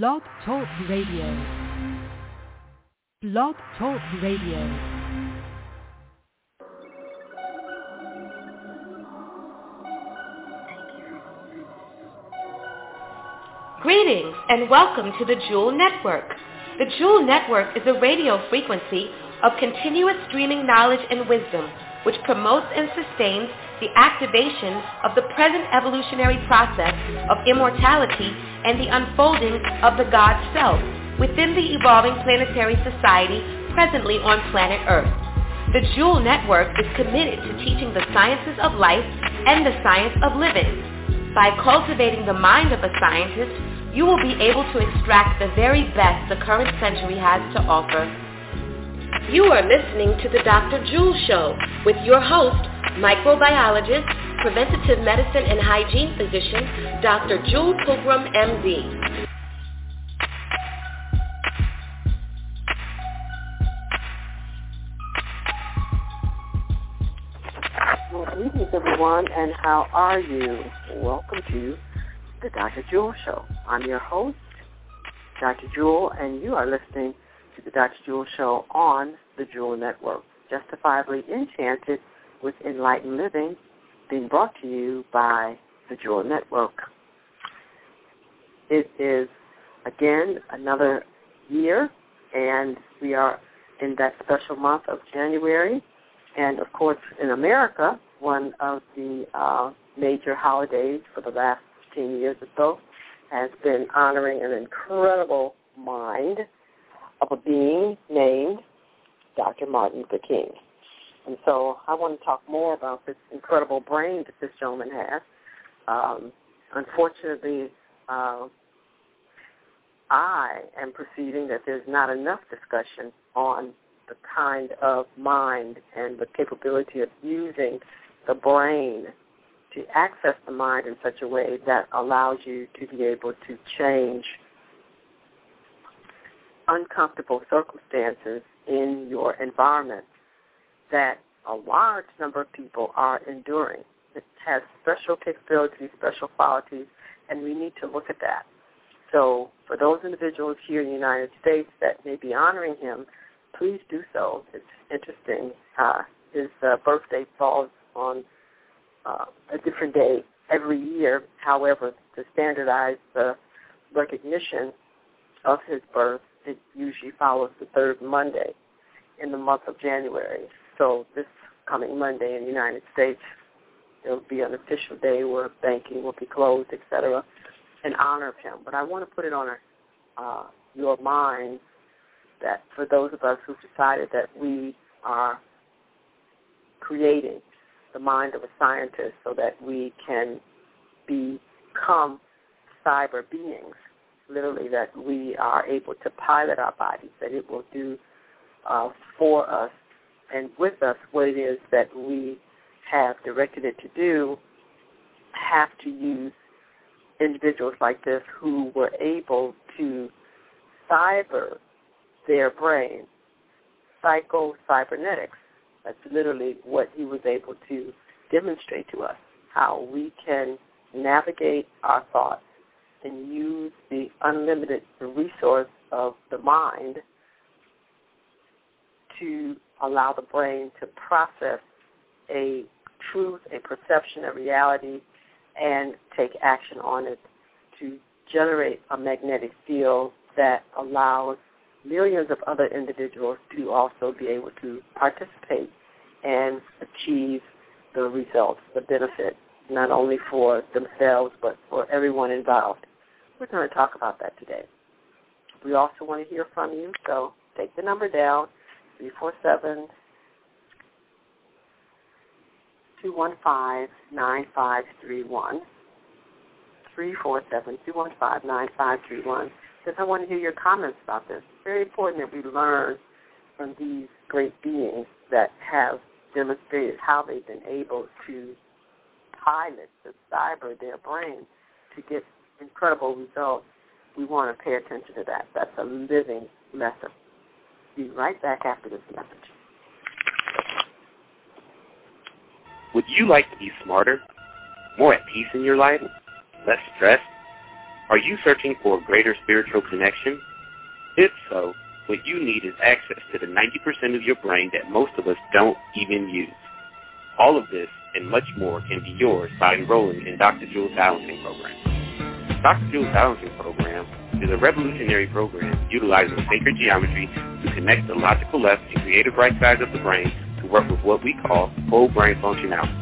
Blog Talk Radio. Blog Talk Radio. Greetings and welcome to the Jewel Network. The Jewel Network is a radio frequency of continuous streaming knowledge and wisdom which promotes and sustains the activation of the present evolutionary process of immortality and the unfolding of the God Self within the evolving planetary society presently on planet Earth. The Jewel Network is committed to teaching the sciences of life and the science of living. By cultivating the mind of a scientist, you will be able to extract the very best the current century has to offer. You are listening to the Dr. Jewel Show with your host, microbiologist, preventative medicine and hygiene physician, Dr. Jewel Pookrum, MD. Well, greetings everyone, and how are you? Welcome to the Dr. Jewel Show. I'm your host, Dr. Jewel, and you are listening to the Dr. Jewel Show on the Jewel Network. Justifiably Enchanted with Enlightened Living, being brought to you by the Jewel Network. It is, again, another year, and we are in that special month of January. And, of course, in America, one of the uh, major holidays for the last 15 years or so has been honoring an incredible mind of a being named Dr. Martin Luther King. And so I want to talk more about this incredible brain that this gentleman has. Um, unfortunately, uh, I am perceiving that there's not enough discussion on the kind of mind and the capability of using the brain to access the mind in such a way that allows you to be able to change uncomfortable circumstances in your environment that a large number of people are enduring. It has special capabilities, special qualities, and we need to look at that. So for those individuals here in the United States that may be honoring him, please do so. It's interesting. Uh, his uh, birthday falls on uh, a different day every year. However, to standardize the recognition of his birth, it usually follows the third Monday in the month of January. So this coming Monday in the United States, there will be an official day where banking will be closed, etc., in honor of him. But I want to put it on a, uh, your mind that for those of us who've decided that we are creating the mind of a scientist so that we can become cyber beings, literally that we are able to pilot our bodies, that it will do uh, for us and with us what it is that we have directed it to do, have to use individuals like this who were able to cyber their brain, psycho-cybernetics. That's literally what he was able to demonstrate to us, how we can navigate our thoughts and use the unlimited resource of the mind to allow the brain to process a truth, a perception, a reality, and take action on it to generate a magnetic field that allows millions of other individuals to also be able to participate and achieve the results, the benefit, not only for themselves but for everyone involved. We're going to talk about that today. We also want to hear from you, so take the number down, 347 215 9531. 347 215 9531 because I want to hear your comments about this. It's very important that we learn from these great beings that have demonstrated how they've been able to pilot, to cyber their brain to get incredible results. We want to pay attention to that. That's a living lesson. Be right back after this message. Would you like to be smarter, more at peace in your life, less stressed? Are you searching for a greater spiritual connection? If so, what you need is access to the 90% of your brain that most of us don't even use. All of this and much more can be yours by enrolling in Dr. Jules' Balancing Program. Dr. Jules' Balancing Program is a revolutionary program utilizing sacred geometry to connect the logical left and creative right sides of the brain to work with what we call whole brain functionality.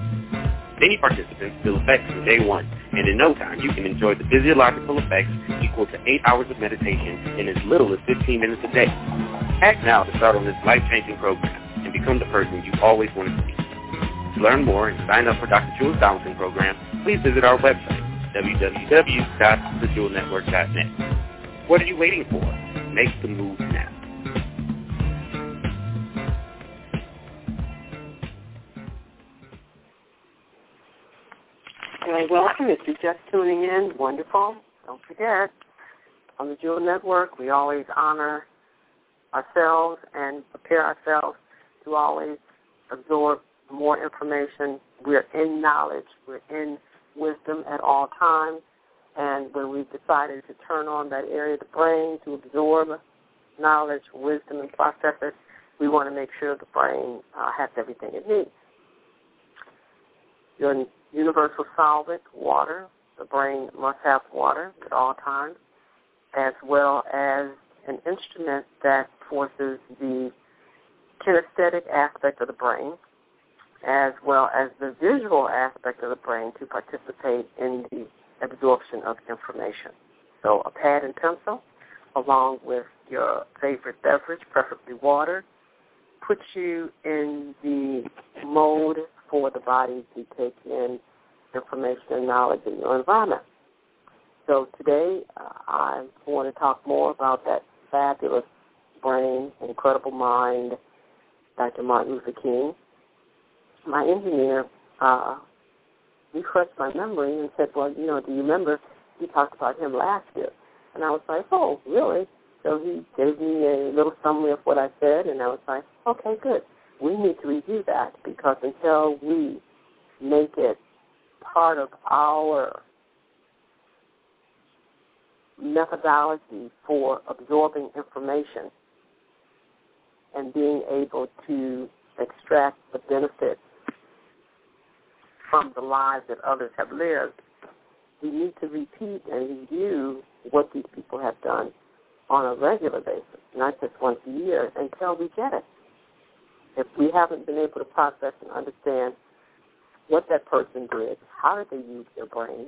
Many participants feel effects from day one, and in no time you can enjoy the physiological effects equal to 8 hours of meditation in as little as 15 minutes a day. Act now to start on this life-changing program and become the person you always wanted to be. To learn more and sign up for Dr. Jules' Balancing Program, please visit our website, www.thejewelnetwork.net. What are you waiting for? Make the move now. Hey, welcome. If you're just tuning in, wonderful. Don't forget, on the Jewel Network, we always honor ourselves and prepare ourselves to always absorb more information. We're in knowledge. We're in wisdom at all times. And when we've decided to turn on that area of the brain to absorb knowledge, wisdom, and process it, we want to make sure the brain uh, has everything it needs. Your universal solvent, water. The brain must have water at all times, as well as an instrument that forces the kinesthetic aspect of the brain, as well as the visual aspect of the brain to participate in the absorption of information. So a pad and pencil, along with your favorite beverage, preferably water, puts you in the mode for the body to take in information and knowledge in your environment. So today uh, I want to talk more about that fabulous brain, incredible mind, Dr. Martin Luther King. My engineer uh, refreshed my memory and said, well, you know, do you remember you talked about him last year? And I was like, oh, really? So he gave me a little summary of what I said, and I was like, okay, good. We need to review that because until we make it part of our methodology for absorbing information and being able to extract the benefits from the lives that others have lived, we need to repeat and review what these people have done on a regular basis, not just once a year, until we get it. If we haven't been able to process and understand what that person did, how did they use their brain,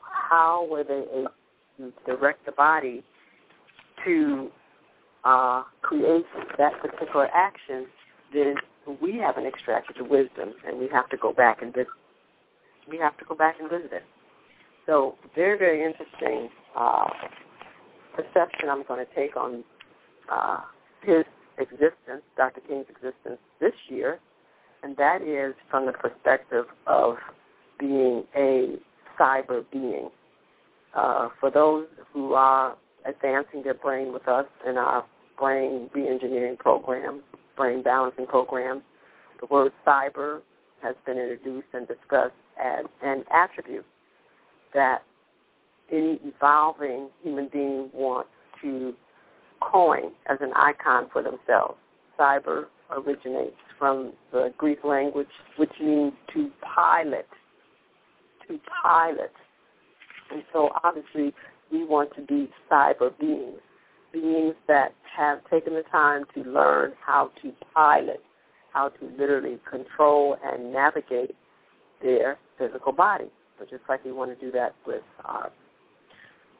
how were they able to direct the body to uh, create that particular action, then we haven't extracted the wisdom, and we have to go back and visit. We have to go back and visit it. So very, very interesting uh, perception I'm going to take on uh, his existence, Dr. King's existence this year, and that is from the perspective of being a cyber being. Uh, for those who are advancing their brain with us in our brain reengineering program, brain balancing program, the word cyber has been introduced and discussed as an attribute that any evolving human being wants to coin as an icon for themselves. Cyber originates from the Greek language, which means to pilot. To pilot. And so obviously we want to be cyber beings, beings that have taken the time to learn how to pilot, how to literally control and navigate their physical body. So just like we want to do that with our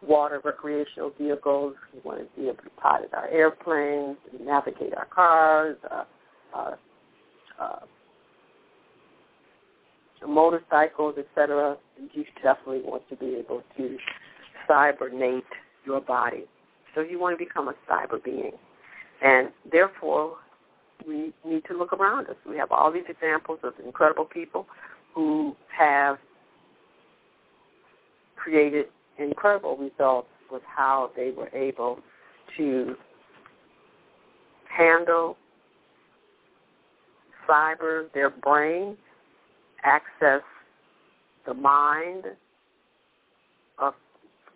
water recreational vehicles, we want to be able to pilot our airplanes, navigate our cars, uh, uh, uh, motorcycles, etc., you definitely want to be able to cybernate your body. So you want to become a cyber being. And therefore, we need to look around us. We have all these examples of incredible people who have created incredible results with how they were able to handle cyber, their brain, access the mind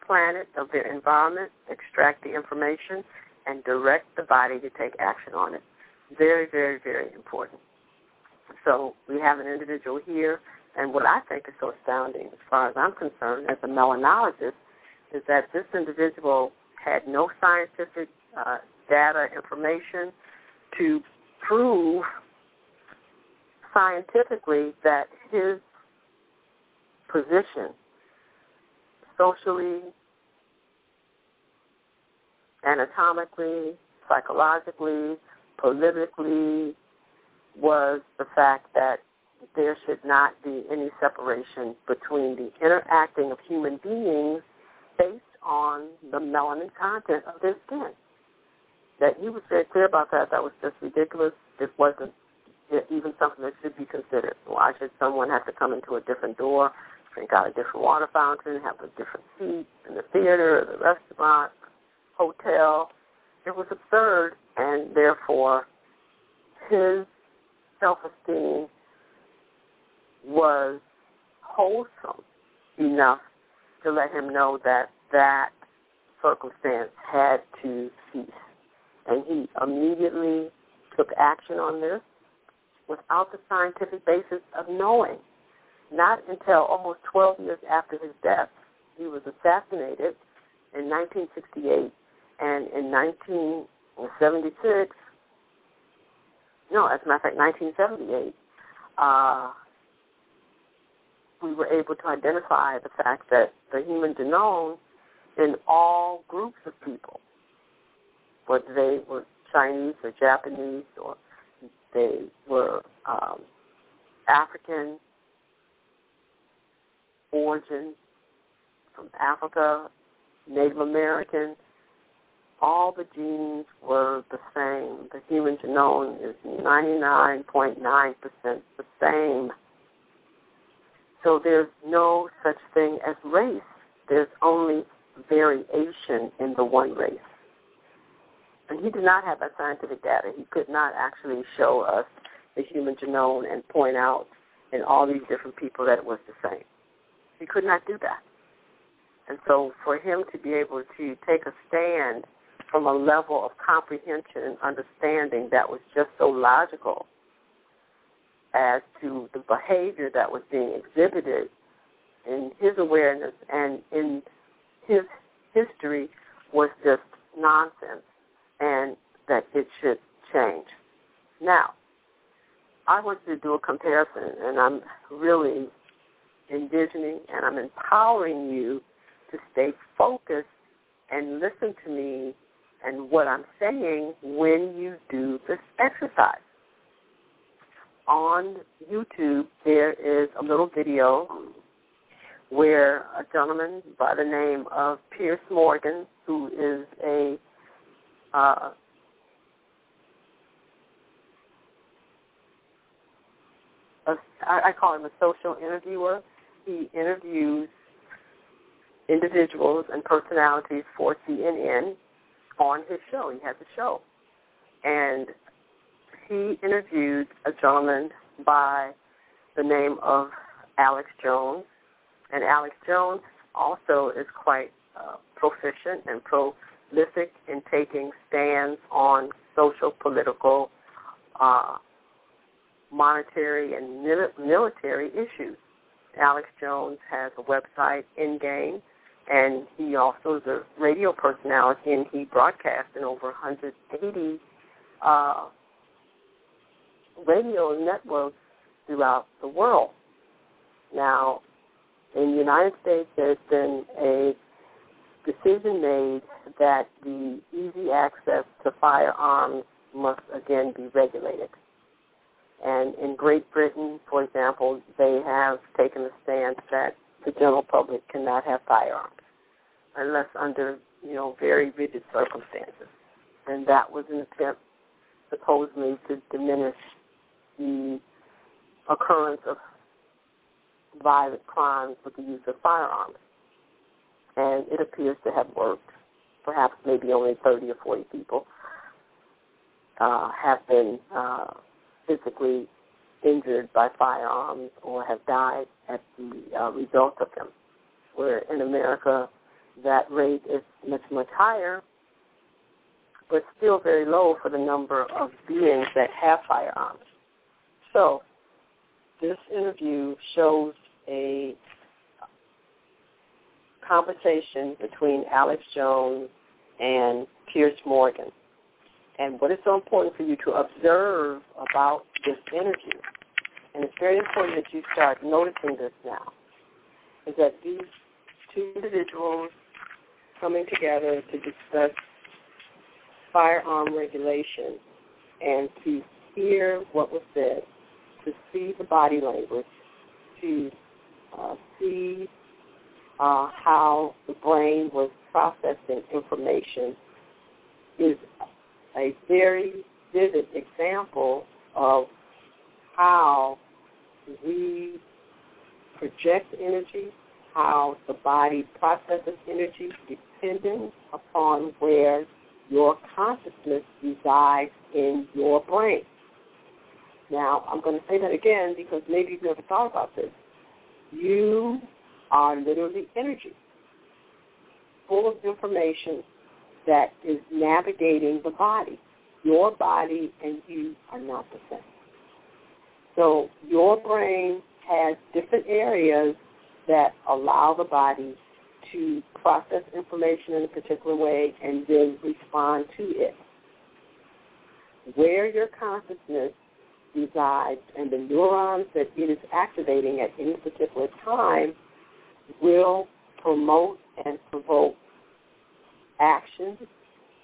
planet of their environment, extract the information, and direct the body to take action on it. Very, very, very important. So we have an individual here, and what I think is so astounding as far as I'm concerned as a melanologist is that this individual had no scientific uh, data information to prove scientifically that his position socially, anatomically, psychologically, politically, was the fact that there should not be any separation between the interacting of human beings based on the melanin content of their skin. That he was very clear about that. That was just ridiculous. It wasn't even something that should be considered. Why should someone have to come into a different door, drink out a different water fountain, have a different seat in the theater, or the restaurant, hotel? It was absurd, and therefore his self-esteem was wholesome enough to let him know that that circumstance had to cease. And he immediately took action on this without the scientific basis of knowing. Not until almost 12 years after his death. He was assassinated in 1968, and in 1976, no, as a matter of fact, 1978, uh, we were able to identify the fact that the human genome in all groups of people, whether they were Chinese or Japanese or they were um, African origin from Africa, Native American, all the genes were the same. The human genome is 99.9% the same. So there's no such thing as race. There's only variation in the one race. And he did not have that scientific data. He could not actually show us the human genome and point out in all these different people that it was the same. He could not do that. And so for him to be able to take a stand from a level of comprehension and understanding that was just so logical as to the behavior that was being exhibited in his awareness and in his history was just nonsense and that it should change. Now, I want you to do a comparison, and I'm really envisioning and I'm empowering you to stay focused and listen to me and what I'm saying when you do this exercise. On YouTube, there is a little video where a gentleman by the name of Piers Morgan, who is a uh, a, I call him a social interviewer. He interviews individuals and personalities for CNN on his show. He has a show. And he interviewed a gentleman by the name of Alex Jones. And Alex Jones also is quite uh, proficient and prolific in taking stands on social, political, uh, monetary, and military issues. Alex Jones has a website, Endgame, and he also is a radio personality, and he broadcasts in over 180 uh, radio networks throughout the world. Now, in the United States, there's been a decision made that the easy access to firearms must again be regulated. And in Great Britain, for example, they have taken a stance that the general public cannot have firearms unless under, you know, very rigid circumstances. And that was an attempt supposedly to diminish the occurrence of violent crimes with the use of firearms. And it appears to have worked. Perhaps maybe only 30 or 40 people uh, have been uh, physically injured by firearms or have died at the uh, result of them. Where in America, that rate is much, much higher, but still very low for the number of beings that have firearms. So this interview shows a conversation between Alex Jones and Piers Morgan. And what is so important for you to observe about this interview, and it's very important that you start noticing this now, is that these two individuals coming together to discuss firearm regulation and to hear what was said, to see the body language, to uh, see uh, how the brain was processing information is a very vivid example of how we project energy, how the body processes energy depending upon where your consciousness resides in your brain. Now, I'm going to say that again because maybe you've never thought about this. You are literally energy, full of information that is navigating the body. Your body and you are not the same. So your brain has different areas that allow the body to process information in a particular way and then respond to it. Where your consciousness resides and the neurons that it is activating at any particular time will promote and provoke actions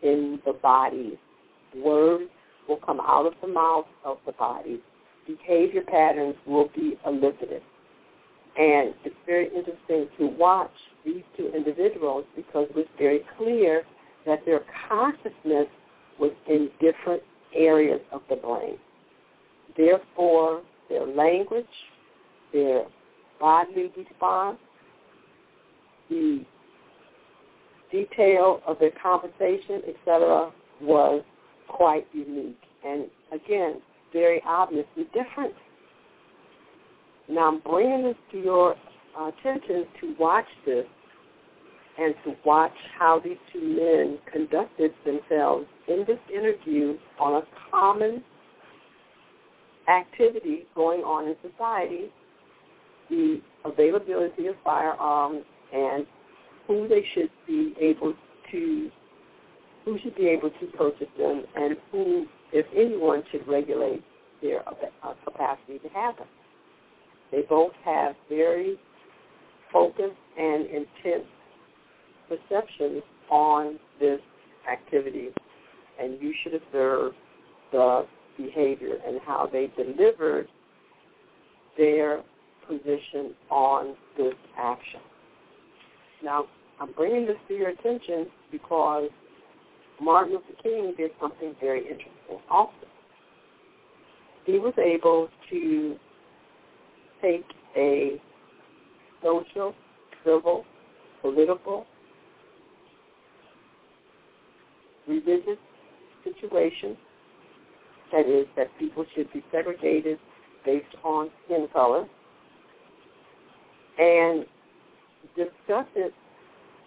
in the body. Words will come out of the mouth of the body. Behavior patterns will be elicited. And it's very interesting to watch these two individuals because it was very clear that their consciousness was in different areas of the brain. Therefore, their language, their bodily response, the detail of their conversation, etc., was quite unique. And again, very obviously different. Now I'm bringing this to your attention to watch this and to watch how these two men conducted themselves in this interview on a common activity going on in society, the availability of firearms and who they should be able to who should be able to purchase them and who, if anyone, should regulate their uh, capacity to have them. They both have very focused and intense perceptions on this activity, and you should observe the behavior and how they delivered their position on this action. Now, I'm bringing this to your attention because Martin Luther King did something very interesting also. He was able to take a social, civil, political, religious situation, that is, that people should be segregated based on skin color, and discuss it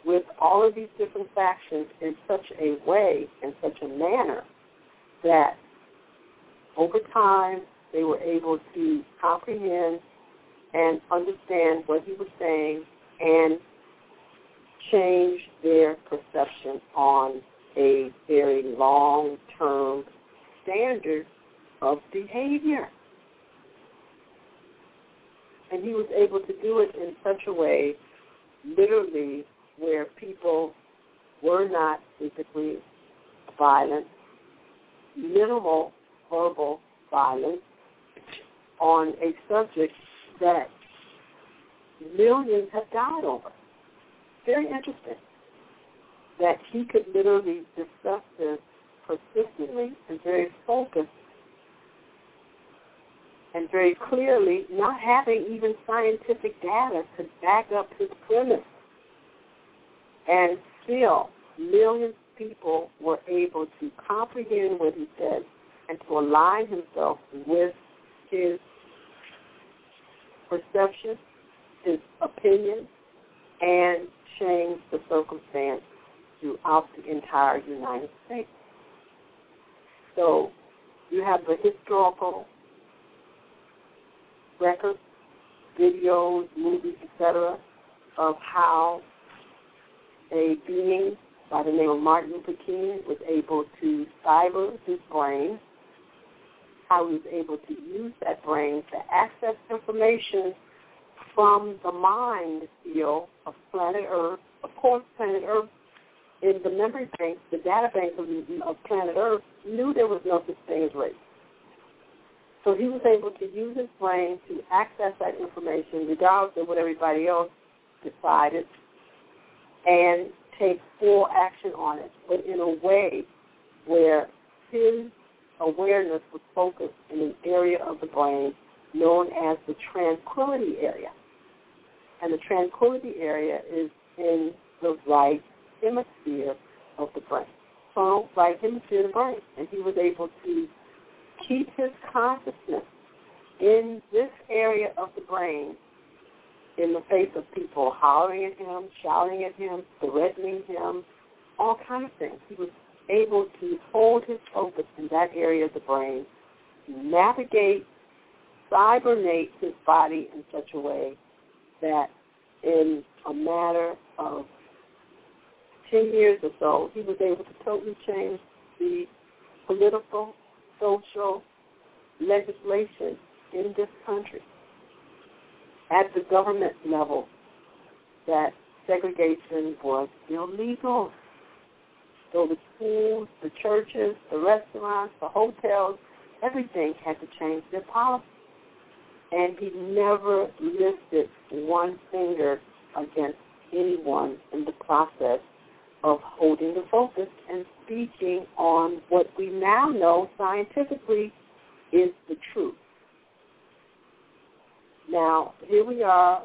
with all of these different factions in such a way, in such a manner, that over time they were able to comprehend and understand what he was saying and change their perception on a very long-term standard of behavior. And he was able to do it in such a way literally where people were not physically violent, minimal verbal violence on a subject that millions have died over. Very interesting that he could literally discuss this persistently and very focused and very clearly, not having even scientific data to back up his premise. And still, millions of people were able to comprehend what he said and to align himself with his perception, his opinion, and change the circumstance throughout the entire United States. So you have the historical records, videos, movies, etc., of how a being by the name of Martin Luther King was able to cyber his brain, how he was able to use that brain to access information from the mind field of planet Earth. Of course, planet Earth in the memory bank, the data bank of, of planet Earth, knew there was no such thing as race. So he was able to use his brain to access that information regardless of what everybody else decided and take full action on it, but in a way where his awareness was focused in an area of the brain known as the tranquility area. And the tranquility area is in the right hemisphere of the brain. So right hemisphere of the brain. And he was able to keep his consciousness in this area of the brain in the face of people hollering at him, shouting at him, threatening him, all kinds of things. He was able to hold his focus in that area of the brain, navigate, cybernate his body in such a way that in a matter of 10 years or so, he was able to totally change the political, social legislation in this country at the government level that segregation was illegal. So the schools, the churches, the restaurants, the hotels, everything had to change their policy. And he never lifted one finger against anyone in the process of holding the focus and speaking on what we now know scientifically is the truth. Now, here we are,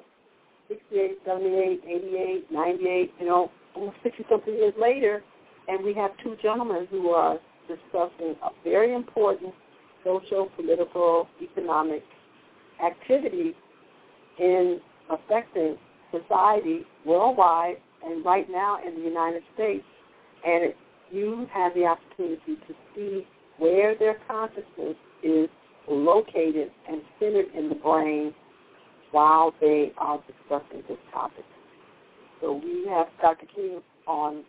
68, 78, 88, 98, you know, almost 60-something years later, and we have two gentlemen who are discussing a very important social, political, economic activity in affecting society worldwide and right now in the United States. And you have the opportunity to see where their consciousness is located and centered in the brain while they are discussing this topic. So we have Dr. King on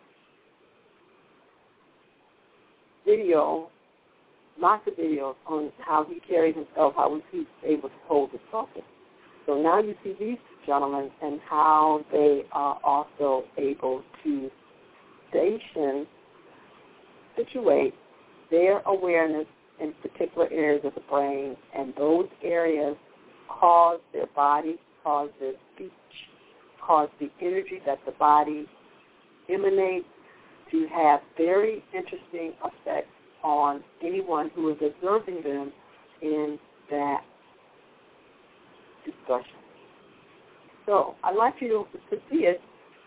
video, lots of videos on how he carries himself, how he's able to hold his focus. So now you see these gentlemen and how they are also able to station, situate their awareness in particular areas of the brain, and those areas cause their body, cause their speech, cause the energy that the body emanates to have very interesting effects on anyone who is observing them in that discussion. So I'd like you to see it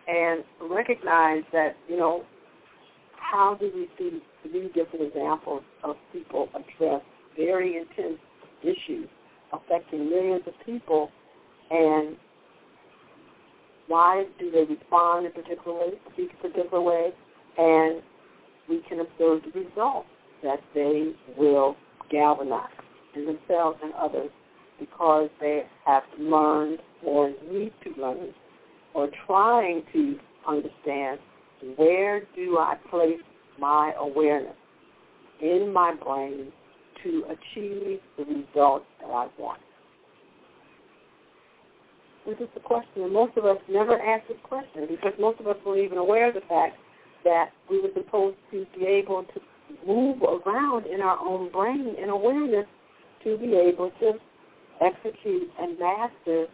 and recognize that, you know, how do we see three different examples of people address very intense issues affecting millions of people, and why do they respond in particular ways, speak a particular way, and we can observe the results that they will galvanize in themselves and others because they have learned or need to learn or trying to understand where do I place my awareness in my brain to achieve the results that I want? This is the question, and most of us never ask this question because most of us weren't even aware of the fact that we were supposed to be able to move around in our own brain and awareness to be able to execute and master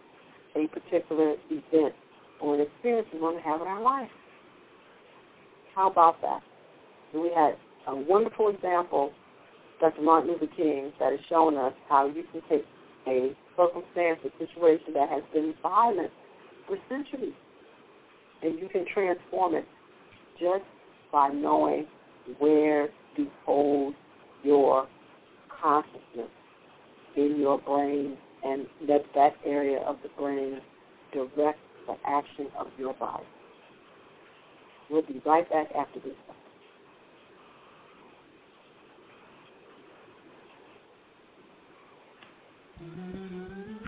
a particular event or an experience we want to have in our life. How about that? We had a wonderful example Dr. Martin Luther King that has shown us how you can take a circumstance, a situation that has been violent for centuries, and you can transform it just by knowing where to hold your consciousness in your brain and let that area of the brain direct the action of your body. We'll be right back after this.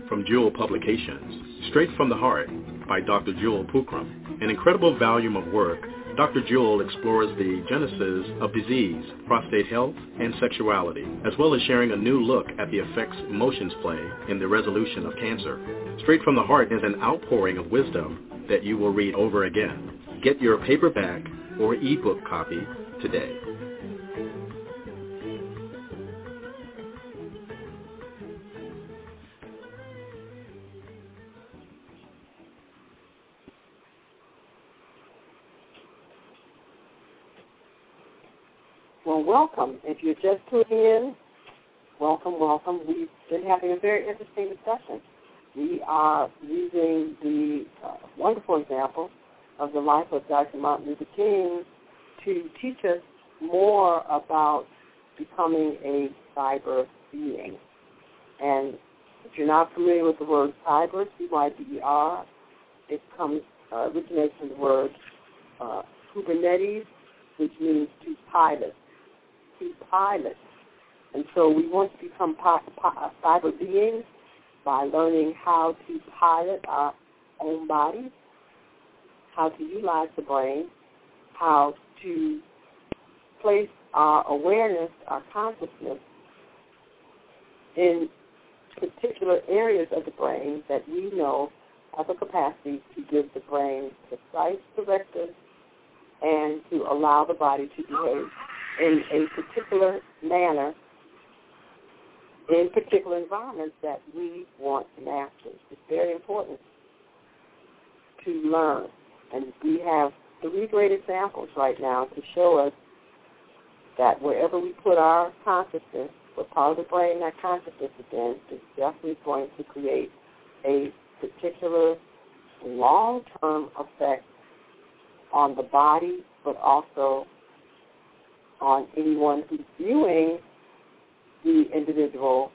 From Jewel Publications, Straight from the Heart by Dr. Jewel Pookrum, an incredible volume of work Dr. Jewel explores the genesis of disease, prostate health, and sexuality, as well as sharing a new look at the effects emotions play in the resolution of cancer. Straight from the Heart is an outpouring of wisdom that you will read over again. Get your paperback or ebook copy today. Welcome. If you're just tuning in, welcome, welcome. We've been having a very interesting discussion. We are using the uh, wonderful example of the life of Dr. Martin Luther King to teach us more about becoming a cyber being. And if you're not familiar with the word cyber, C-Y-B-E-R, it comes uh, originates from the word uh, Kubernetes, which means to pilot, to pilot. And so we want to become cyber beings by learning how to pilot our own bodies, how to utilize the brain, how to place our awareness, our consciousness in particular areas of the brain that we know have a capacity to give the brain precise directives and to allow the body to behave in a particular manner in particular environments that we want to master. It's very important to learn. And we have three great examples right now to show us that wherever we put our consciousness, what part of the brain that consciousness is in, is definitely going to create a particular long-term effect on the body, but also on anyone who's viewing the individual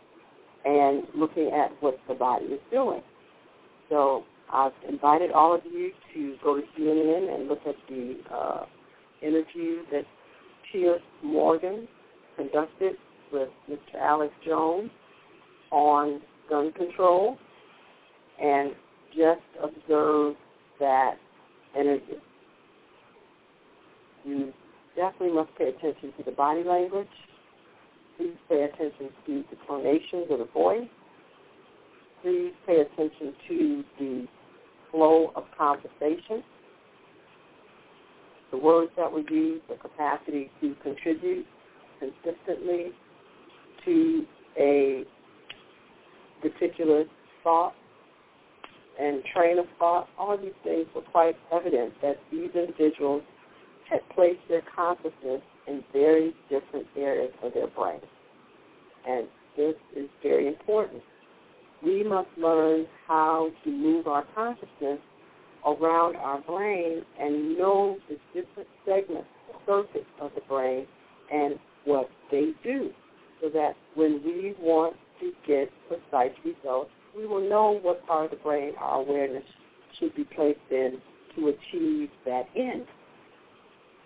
and looking at what the body is doing. So I've invited all of you to go to CNN and look at the uh, interview that Piers Morgan conducted with Mr. Alex Jones on gun control and just observe that interview. You definitely must pay attention to the body language. Please pay attention to the tonations of the voice. Please pay attention to the flow of conversation, the words that were used, the capacity to contribute consistently to a particular thought and train of thought. All of these things were quite evident that these individuals had placed their consciousness in very different areas of their brain. And this is very important. We must learn how to move our consciousness around our brain and know the different segments, circuits of the brain, and what they do, so that when we want to get precise results, we will know what part of the brain our awareness should be placed in to achieve that end.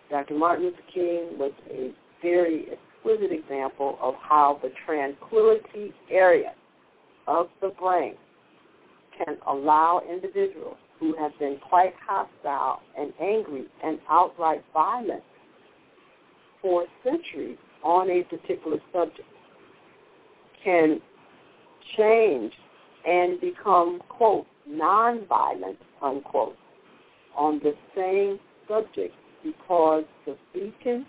Dr. Martin Luther King was a very exquisite example of how the tranquility area of the brain can allow individuals who have been quite hostile and angry and outright violent for centuries on a particular subject can change and become, quote, nonviolent, unquote, on the same subject because the beacon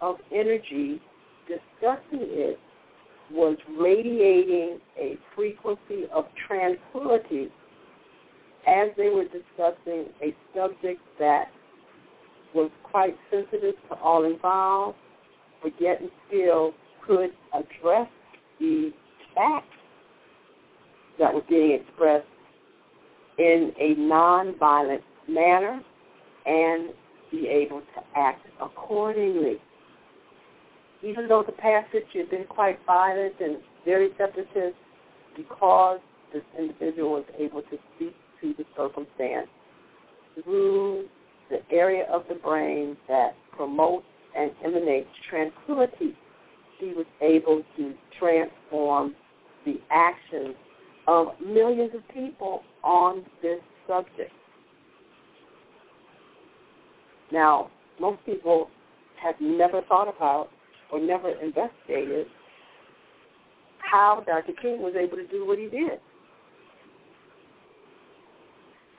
of energy discussing it was radiating a frequency of tranquility as they were discussing a subject that was quite sensitive to all involved, but yet and still could address the facts that were being expressed in a nonviolent manner and be able to act accordingly. Even though the passage had been quite violent and very separatist, because this individual was able to speak to the circumstance through the area of the brain that promotes and emanates tranquility. He was able to transform the actions of millions of people on this subject. Now, most people have never thought about or never investigated how Dr. King was able to do what he did.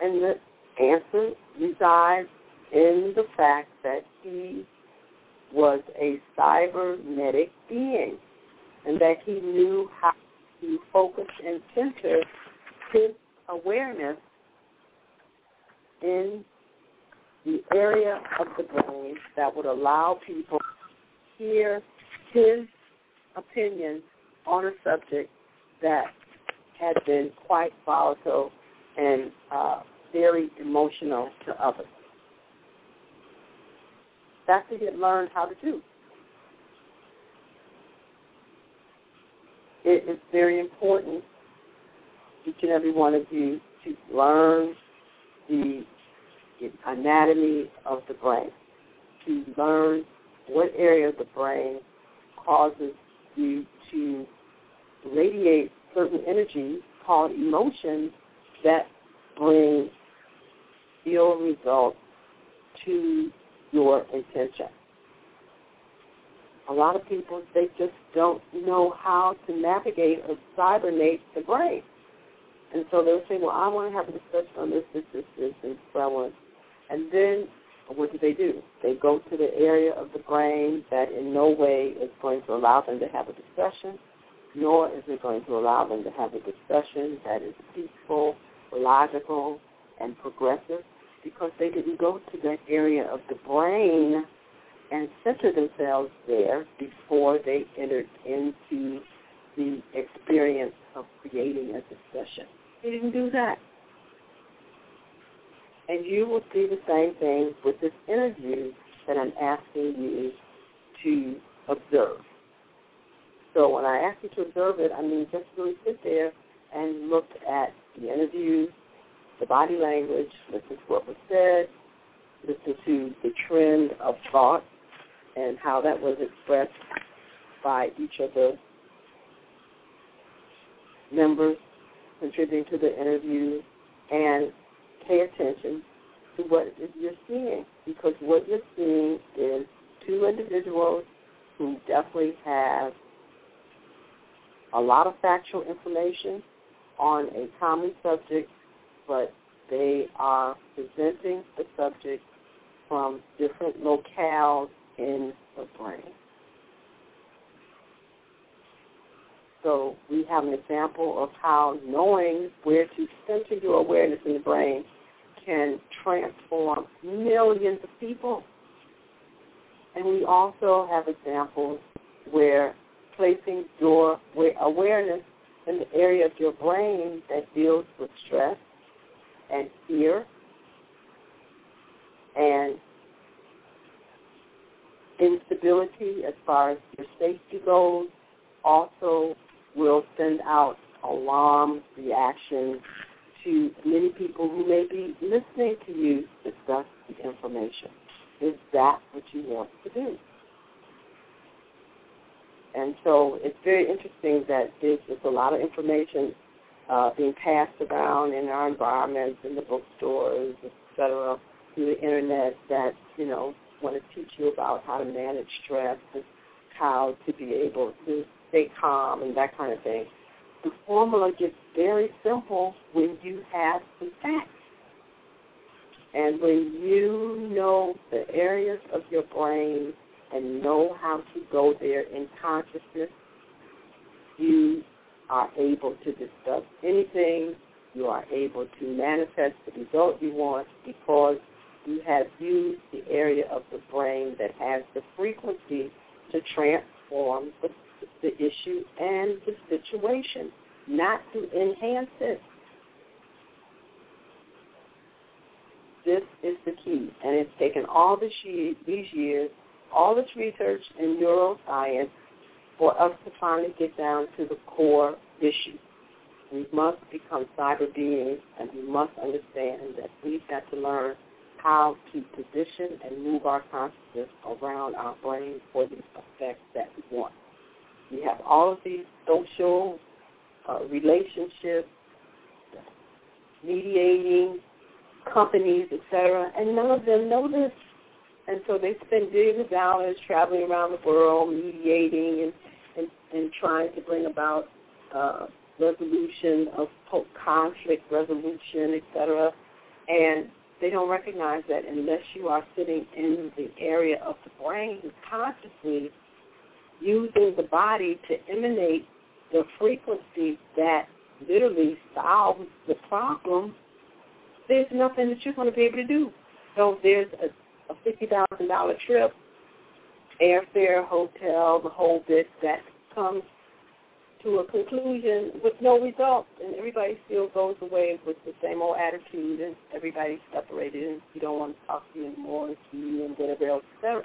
And the answer resides in the fact that he was a cybernetic being and that he knew how to focus and center his awareness in the area of the brain that would allow people to hear his opinion on a subject that had been quite volatile and uh, very emotional to others. That's what he had learned how to do. It is very important, each and every one of you, to learn the anatomy of the brain, to learn what area of the brain causes you to radiate certain energy called emotions that bring real results to your intention. A lot of people, they just don't know how to navigate or cybernate the brain. And so they'll say, well, I want to have a discussion on this, this, this, this, and so want. And then what do they do? They go to the area of the brain that in no way is going to allow them to have a discussion, nor is it going to allow them to have a discussion that is peaceful, logical, and progressive because they didn't go to that area of the brain and center themselves there before they entered into the experience of creating a discussion. They didn't do that. And you will see the same thing with this interview that I'm asking you to observe. So when I ask you to observe it, I mean just really sit there and look at the interview, the body language, listen to what was said, listen to the trend of thought and how that was expressed by each of the members contributing to the interview, and pay attention to what you're seeing because what you're seeing is two individuals who definitely have a lot of factual information on a common subject, but they are presenting the subject from different locales in the brain. So we have an example of how knowing where to center your awareness in the brain can transform millions of people. And we also have examples where placing your awareness in the area of your brain that deals with stress and fear and instability as far as your safety goes also will send out alarm reactions to many people who may be listening to you discuss the information. Is that what you want to do? And so it's very interesting that there's a lot of information uh, being passed around in our environments, in the bookstores, et cetera, through the internet that, you know, want to teach you about how to manage stress and how to be able to stay calm and that kind of thing. The formula gets very simple when you have the facts. And when you know the areas of your brain and know how to go there in consciousness, you are able to discuss anything. You are able to manifest the result you want because you have used the area of the brain that has the frequency to transform the, the issue and the situation, not to enhance it. This is the key, and it's taken all this year, these years, all this research in neuroscience for us to finally get down to the core issue. We must become cyber beings, and we must understand that we've got to learn how to position and move our consciousness around our brain for the effects that we want. We have all of these social uh, relationships, mediating companies, etc., and none of them know this. And so they spend billions of dollars traveling around the world, mediating and, and, and trying to bring about uh, resolution of conflict resolution, etc. And they don't recognize that unless you are sitting in the area of the brain consciously using the body to emanate the frequency that literally solves the problem, there's nothing that you're going to be able to do. So there's a, a $50,000 trip, airfare, hotel, the whole bit that comes to a conclusion with no result, and everybody still goes away with the same old attitude, and everybody's separated, and you don't want to talk to you anymore, and you, and whatever else, etc.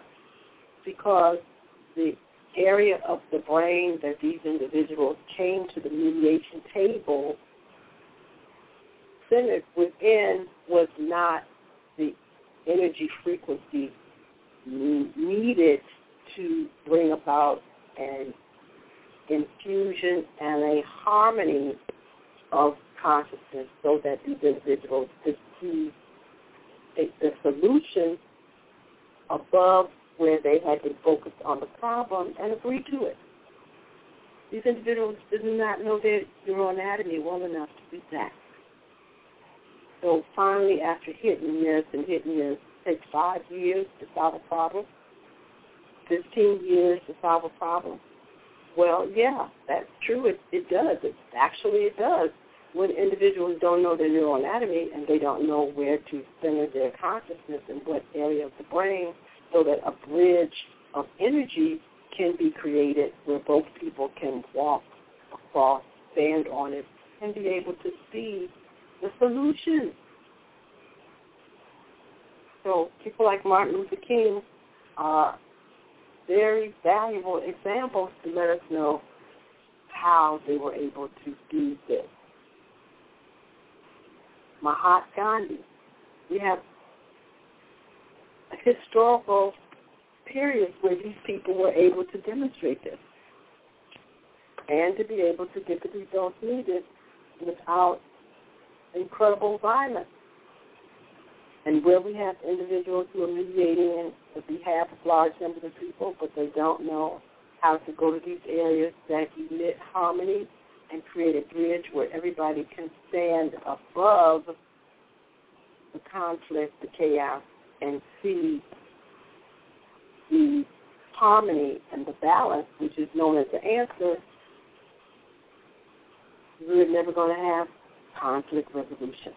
Because the area of the brain that these individuals came to the mediation table centered within was not the energy frequency needed to bring about an infusion and a harmony of consciousness so that these individuals could see the solution above where they had been focused on the problem and agree to it. These individuals did not know their neuroanatomy well enough to do that. So finally, after hitting this and hitting this, it takes five years to solve a problem, 15 years to solve a problem. Well, yeah, that's true. It, it does. It, actually, it does. When individuals don't know their neuroanatomy and they don't know where to center their consciousness in what area of the brain so that a bridge of energy can be created where both people can walk across, stand on it, and be able to see the solution. So people like Martin Luther King are very valuable examples to let us know how they were able to do this. Mahatma Gandhi. We have historical periods where these people were able to demonstrate this and to be able to get the results needed without incredible violence. And where we have individuals who are mediating on behalf of large numbers of people, but they don't know how to go to these areas that emit harmony and create a bridge where everybody can stand above the conflict, the chaos, and see the harmony and the balance, which is known as the answer, we're never going to have conflict resolution.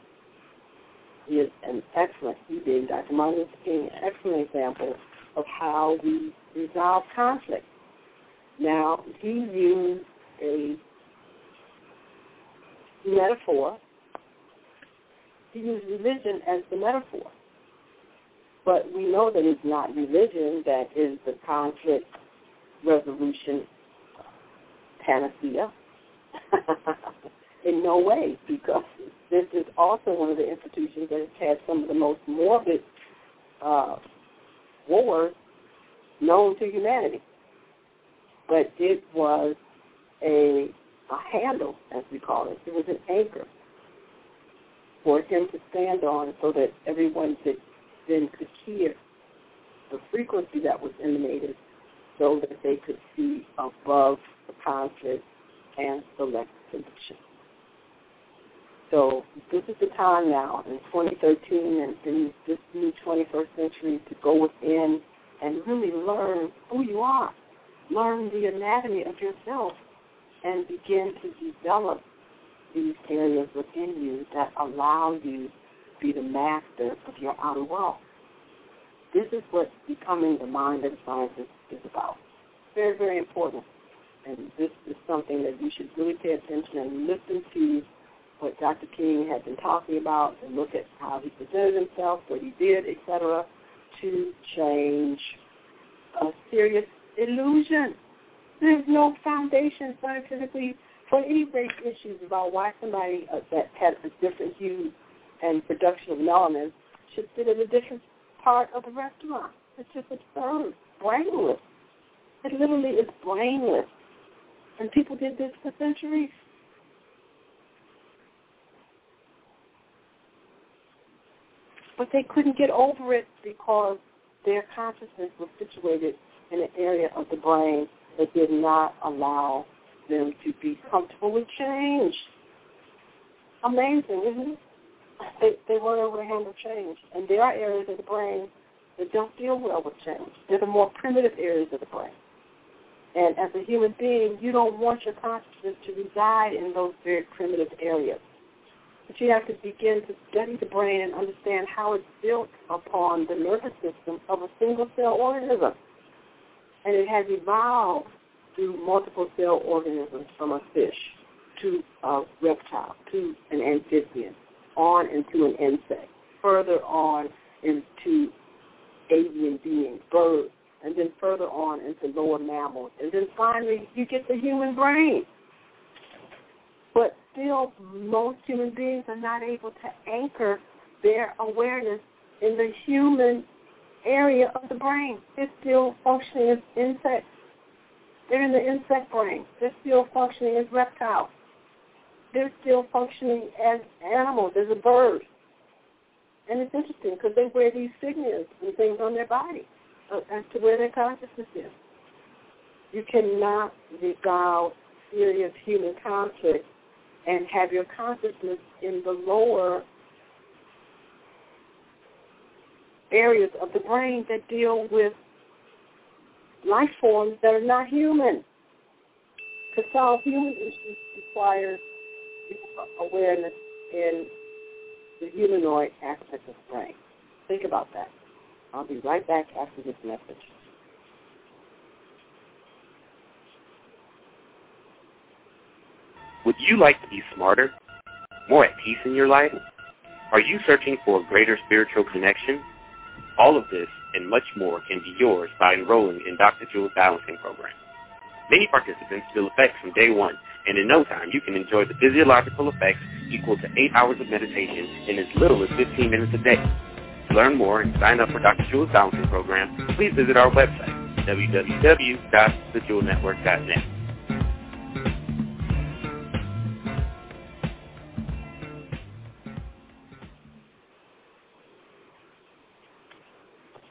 He is an excellent, he being Dr. Martin Luther King, an excellent example of how we resolve conflict. Now, he used a metaphor. He used religion as the metaphor. But we know that it's not religion that is the conflict resolution panacea. In no way, because this is also one of the institutions that has had some of the most morbid uh, wars known to humanity. But it was a, a handle, as we call it. It was an anchor for him to stand on so that everyone could then could hear the frequency that was emanated so that they could see above the conflict and select solution. So this is the time now in 2013 and in this new 21st century to go within and really learn who you are. Learn the anatomy of yourself and begin to develop these areas within you that allow you be the master of your outer world. This is what becoming the mind of the scientist is about. Very, very important. And this is something that you should really pay attention and listen to what Dr. King had been talking about and look at how he presented himself, what he did, etc., to change a serious illusion. There's no foundation scientifically for any race issues about why somebody uh, that has a different hue and production of melanin should sit in a different part of the restaurant. It's just absurd, brainless. It literally is brainless. And people did this for centuries. But they couldn't get over it because their consciousness was situated in an area of the brain that did not allow them to be comfortable with change. Amazing, isn't it? They, they weren't able to handle change. And there are areas of the brain that don't deal well with change. They're the more primitive areas of the brain. And as a human being, you don't want your consciousness to reside in those very primitive areas. But you have to begin to study the brain and understand how it's built upon the nervous system of a single cell organism. And it has evolved through multiple cell organisms from a fish to a reptile to an amphibian, on into an insect, further on into avian beings, birds, and then further on into lower mammals. And then finally, you get the human brain. But still, most human beings are not able to anchor their awareness in the human area of the brain. They're still functioning as insects. They're in the insect brain. They're still functioning as reptiles. They're still functioning as animals, as a bird. And it's interesting because they wear these signals and things on their body uh, as to where their consciousness is. You cannot resolve serious human conflict and have your consciousness in the lower areas of the brain that deal with life forms that are not human. To solve human issues requires awareness in the humanoid aspect of the brain. Think about that. I'll be right back after this message. Would you like to be smarter? More at peace in your life? Are you searching for a greater spiritual connection? All of this and much more can be yours by enrolling in Dr. Jewel's Balancing Program. Many participants feel effects from day one, and in no time you can enjoy the physiological effects equal to 8 hours of meditation in as little as 15 minutes a day. To learn more and sign up for Dr. Jewel's Balancing Program, please visit our website, www.thejewelnetwork.net.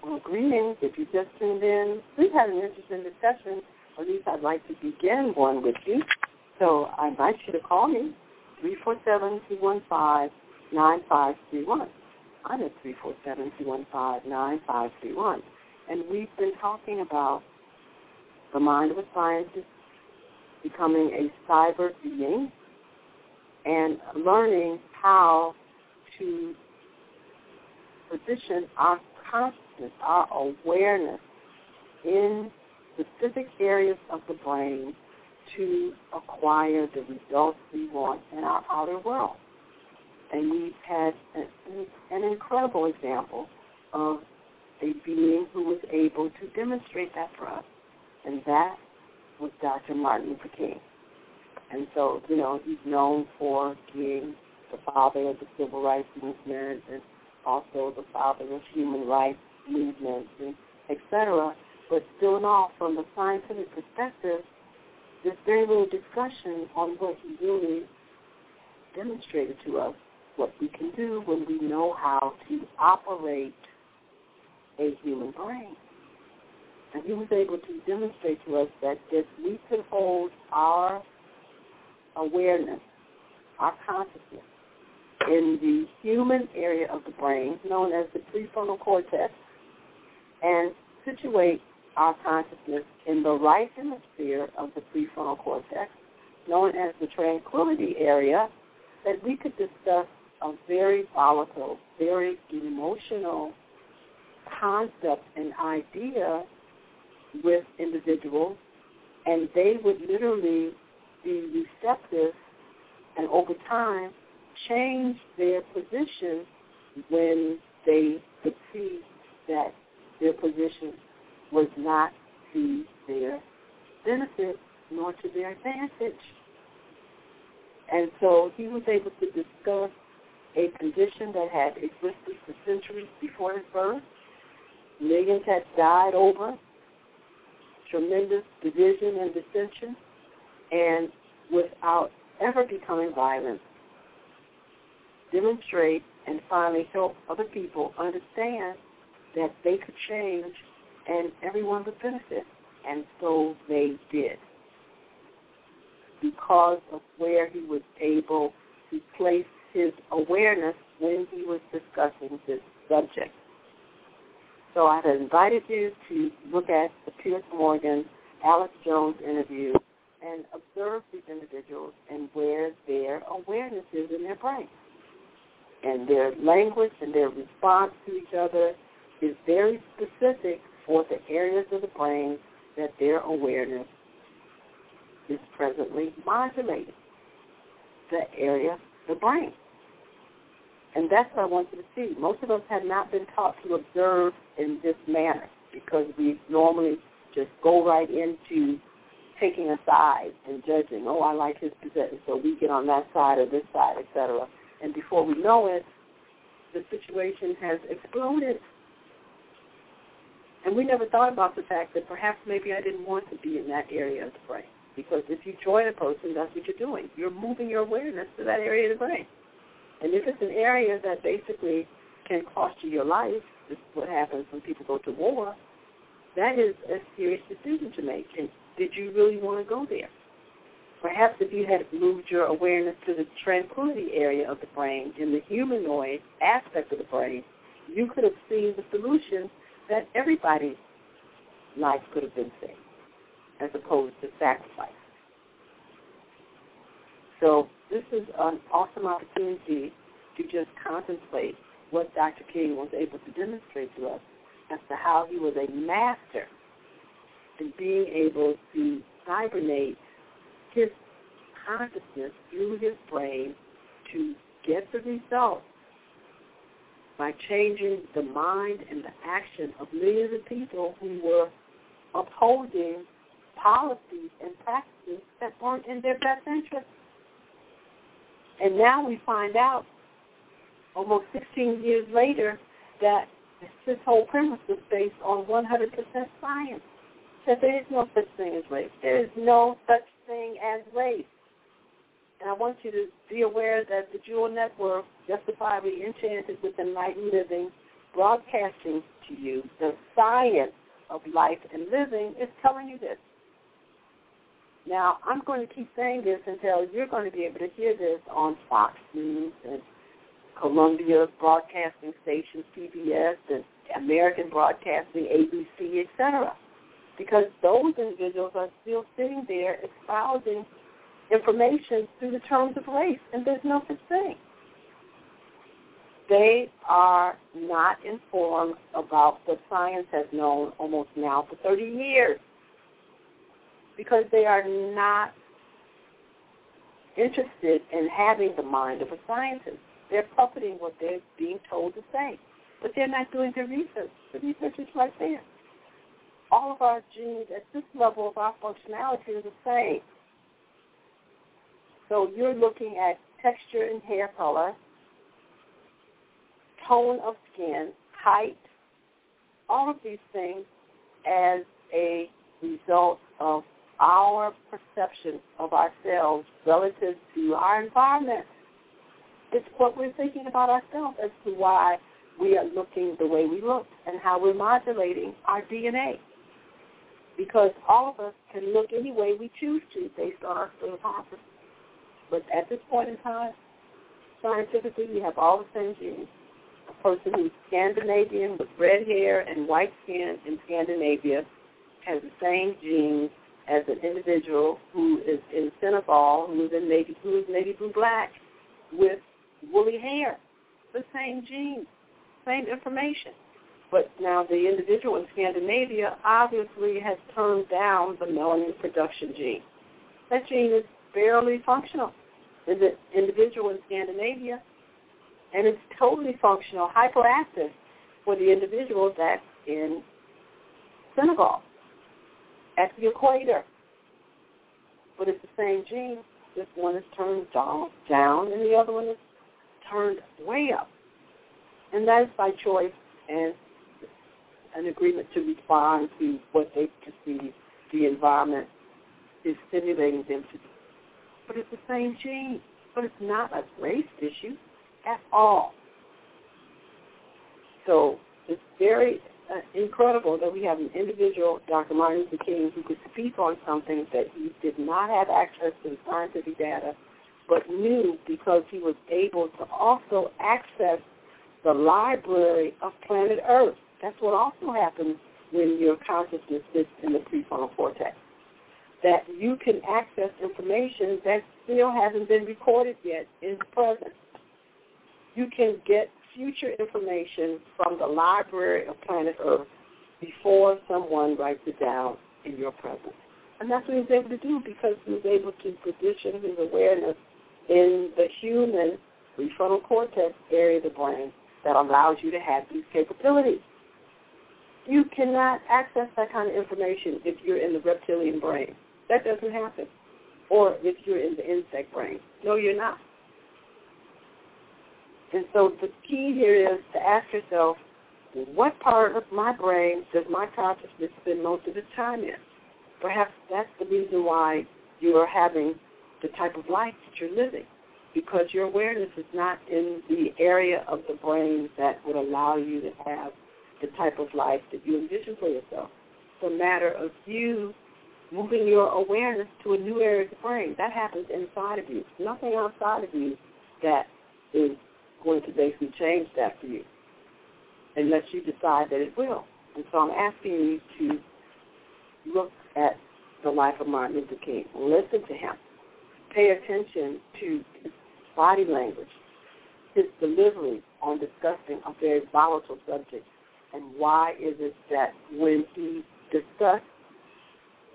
Well, greetings. If you just tuned in, we've had an interesting discussion. At least I'd like to begin one with you. So I invite you to call me, 347-215-9531. I'm at 347-215-9531. And we've been talking about the mind of a scientist becoming a cyber being and learning how to position our consciousness, our awareness in specific areas of the brain to acquire the results we want in our outer world. And we've had an, an incredible example of a being who was able to demonstrate that for us, and that was Dr. Martin Luther King. And so, you know, he's known for being the father of the civil rights movement and also the father of human rights movements and et cetera. But still in all, from the scientific perspective, there's very little discussion on what he really demonstrated to us, what we can do when we know how to operate a human brain. And he was able to demonstrate to us that if we could hold our awareness, our consciousness, in the human area of the brain, known as the prefrontal cortex, and situate our consciousness in the right hemisphere of the prefrontal cortex, known as the tranquility area, that we could discuss a very volatile, very emotional concept and idea with individuals, and they would literally be receptive and over time change their position when they could see that their position was not to their benefit nor to their advantage. And so he was able to discuss a condition that had existed for centuries before his birth. Millions had died over tremendous division and dissension, and without ever becoming violent, demonstrate and finally help other people understand that they could change and everyone would benefit. And so they did. Because of where he was able to place his awareness when he was discussing this subject. So I've invited you to look at the Piers Morgan, Alex Jones interview and observe these individuals and where their awareness is in their brain. And their language and their response to each other is very specific for the areas of the brain that their awareness is presently modulating. The area, the brain. And that's what I want you to see. Most of us have not been taught to observe in this manner because we normally just go right into taking a side and judging, oh, I like his position, so we get on that side or this side, etc. And before we know it, the situation has exploded. And we never thought about the fact that perhaps maybe I didn't want to be in that area of the brain. Because if you join a person, that's what you're doing. You're moving your awareness to that area of the brain. And if it's an area that basically can cost you your life, this is what happens when people go to war, that is a serious decision to make. And did you really want to go there? Perhaps if you had moved your awareness to the tranquility area of the brain, in the humanoid aspect of the brain, you could have seen the solution that everybody's life could have been saved, as opposed to sacrifice. So this is an awesome opportunity to just contemplate what Dr. King was able to demonstrate to us as to how he was a master in being able to cybernate his consciousness through his brain to get the result by changing the mind and the action of millions of people who were upholding policies and practices that weren't in their best interest. And now we find out, almost 16 years later, that this whole premise was based on 100% science. That there is no such thing as race. There is no such thing as race. And I want you to be aware that the Jewel Network, justifiably enchanted with enlightened living, broadcasting to you the science of life and living, is telling you this. Now, I'm going to keep saying this until you're going to be able to hear this on Fox News and Columbia Broadcasting Station, CBS, and American Broadcasting, ABC, etc. Because those individuals are still sitting there espousing information through the terms of race, and there's no such thing. They are not informed about what science has known almost now for 30 years because they are not interested in having the mind of a scientist. They're puppeting what they're being told to say, but they're not doing the research. The research is right there. All of our genes at this level of our functionality are the same. So you're looking at texture and hair color, tone of skin, height, all of these things as a result of our perception of ourselves relative to our environment. It's what we're thinking about ourselves as to why we are looking the way we look and how we're modulating our DNA. Because all of us can look any way we choose to based on our subconscious but at this point in time, scientifically, we have all the same genes. A person who's Scandinavian with red hair and white skin in Scandinavia has the same genes as an individual who is in Senegal, who is in navy, who is navy blue black, with woolly hair. The same genes, same information. But now the individual in Scandinavia obviously has turned down the melanin production gene. That gene is barely functional is an individual in Scandinavia, and it's totally functional, hyperactive for the individual that's in Senegal at the equator. But it's the same gene. This one is turned down, down and the other one is turned way up. And that is by choice and an agreement to respond to what they perceive the environment is stimulating them to do. But it's the same gene. But it's not a race issue at all. So it's very uh, incredible that we have an individual, Dr. Martin Luther King, who could speak on something that he did not have access to the scientific data, but knew because he was able to also access the library of planet Earth. That's what also happens when your consciousness sits in the prefrontal cortex. That you can access information that still hasn't been recorded yet in the present. You can get future information from the library of planet Earth before someone writes it down in your presence. And that's what he was able to do because he was able to position his awareness in the human prefrontal cortex area of the brain that allows you to have these capabilities. You cannot access that kind of information if you're in the reptilian brain. That doesn't happen. Or if you're in the insect brain. No, you're not. And so the key here is to ask yourself, what part of my brain does my consciousness spend most of its time in? Perhaps that's the reason why you are having the type of life that you're living, because your awareness is not in the area of the brain that would allow you to have the type of life that you envision for yourself. It's a matter of you moving your awareness to a new area of the brain. That happens inside of you. Nothing outside of you that is going to basically change that for you unless you decide that it will. And so I'm asking you to look at the life of Martin Luther King. Listen to him. Pay attention to his body language, his delivery on discussing a very volatile subject, and why is it that when he discussed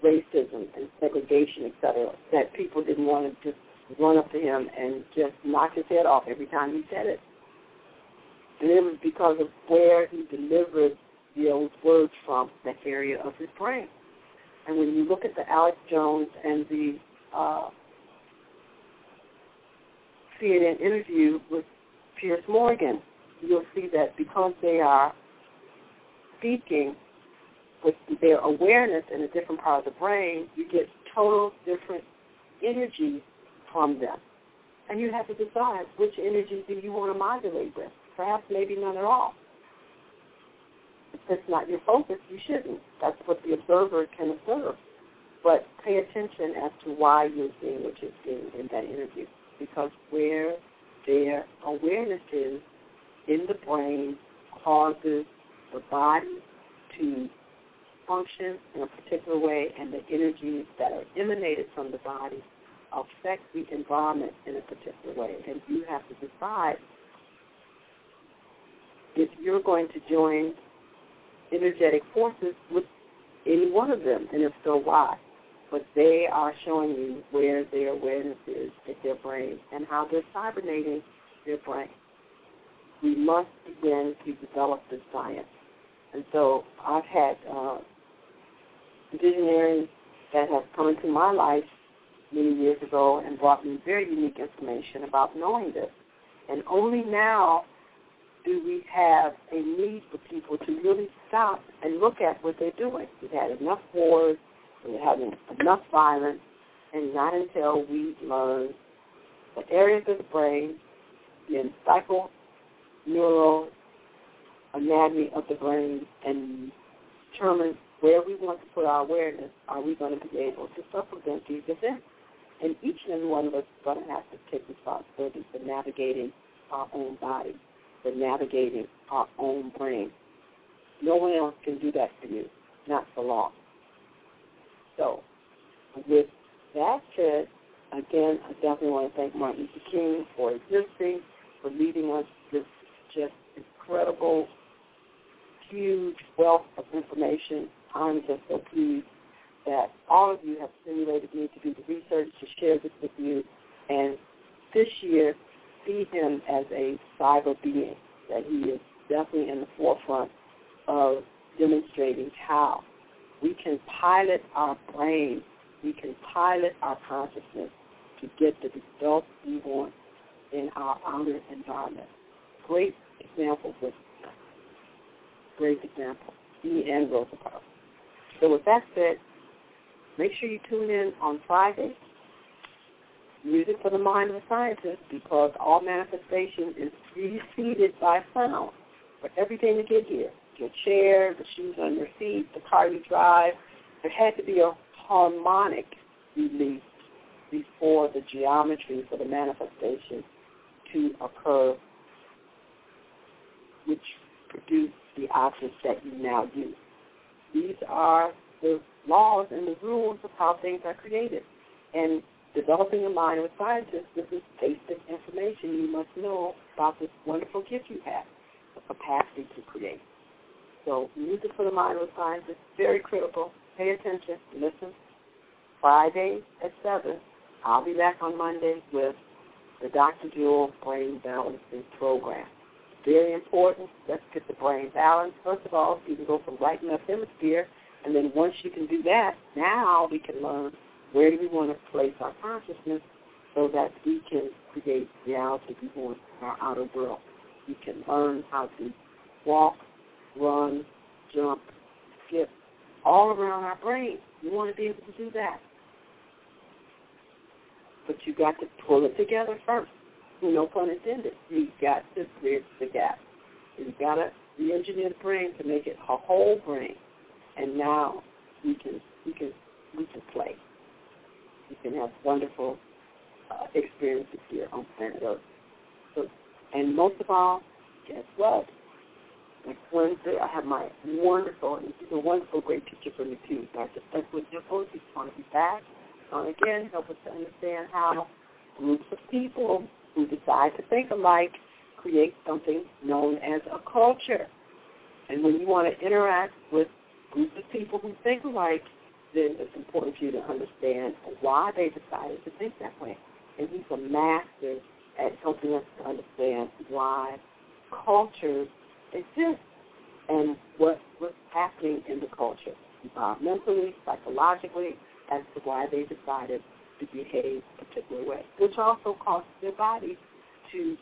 racism and segregation, et cetera, that people didn't want to just run up to him and just knock his head off every time he said it. And it was because of where he delivered those words from, that area of his brain. And when you look at the Alex Jones and the uh, CNN interview with Piers Morgan, you'll see that because they are speaking with their awareness in a different part of the brain, you get total different energies from them. And you have to decide which energy do you want to modulate with. Perhaps maybe none at all. If it's not your focus, you shouldn't. That's what the observer can observe. But pay attention as to why you're seeing what you're seeing in that interview. Because where their awareness is in the brain causes the body to function in a particular way and the energies that are emanated from the body affect the environment in a particular way. And you have to decide if you're going to join energetic forces with any one of them, and if so, why. But they are showing you where their awareness is at their brain and how they're cybernating their brain. We must begin to develop this science. And so I've had uh, visionaries that have come into my life many years ago and brought me very unique information about knowing this. And only now do we have a need for people to really stop and look at what they're doing. We've had enough wars, we're having enough violence, and not until we learn the areas of the brain, the psychoneural anatomy of the brain, and determine where we want to put our awareness, are we going to be able to supplement these events? And each and every one of us is going to have to take responsibility for navigating our own body, for navigating our own brain. No one else can do that for you, not for long. So, with that said, again, I definitely want to thank Martin Luther King for existing, for leading us this just incredible, huge wealth of information. I'm just so pleased that all of you have stimulated me to do the research to share this with you. And this year, see him as a cyber being, that he is definitely in the forefront of demonstrating how we can pilot our brain, we can pilot our consciousness to get the results we want in our outer environment. Great examples of great example. E. N. Roosevelt. So with that said, make sure you tune in on Friday, Music for the Mind of a Scientist, because all manifestation is preceded by sound. For everything to get here, your chair, the shoes on your feet, the car you drive, there had to be a harmonic release before the geometry for the manifestation to occur, which produced the objects that you now use. These are the laws and the rules of how things are created. And developing a mind with scientists, this is basic information you must know about this wonderful gift you have, the capacity to create. So music for the mind with scientists, very critical. Pay attention, listen. Friday at 7, I'll be back on Monday with the Dr. Jewel Brain Balancing Program. Very important. Let's get the brain balanced. First of all, you can go from right and left hemisphere, and then once you can do that, now we can learn where do we want to place our consciousness so that we can create reality in our outer world. We can learn how to walk, run, jump, skip, all around our brain. We want to be able to do that. But you got to pull it together first no pun intended. You've got to bridge the gap. You've got to re-engineer the brain to make it a whole brain. And now we can we can we can play. We can have wonderful uh, experiences here on planet Earth. So, and most of all, guess what? Next Wednesday, I have my wonderful, a wonderful, great teacher for me too, Dr. Edwin Nichols. He's going to be back. And again, help us to understand how groups of people who decide to think alike create something known as a culture. And when you want to interact with groups of people who think alike, then it's important for you to understand why they decided to think that way. And he's a master at helping us to understand why cultures exist and what, was happening in the culture, uh, environmentally, psychologically, as to why they decided to behave a particular way, which also causes their body to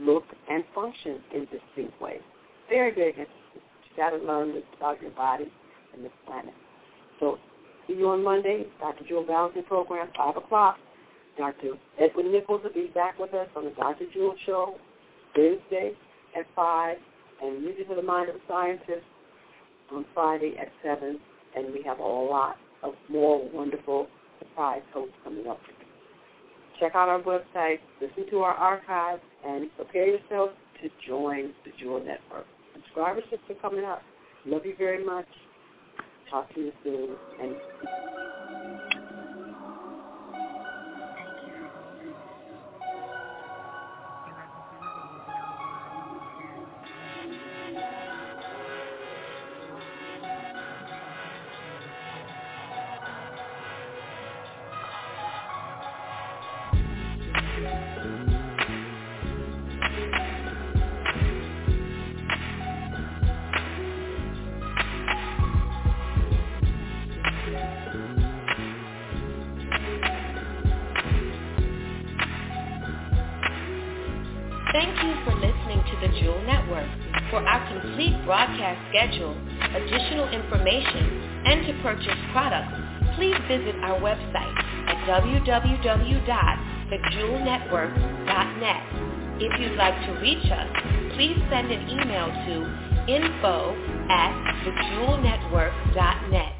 look and function in distinct ways. Very, very interesting. You got to learn about your body and this planet. So see you on Monday, Dr. Jewel Balancing Program, 5 o'clock. Dr. Edwin Nichols will be back with us on the Dr. Jewel Show Thursday at 5, and Music for the Mind of a Scientist on Friday at 7, and we have a lot of more wonderful surprise hosts coming up. Check out our website, listen to our archives, and prepare yourself to join the Jewel Network. Subscriberships are coming up. Love you very much. Talk to you soon. And schedule, additional information, and to purchase products, please visit our website at www.thejewelnetwork.net. If you'd like to reach us, please send an email to info at thejewelnetwork.net.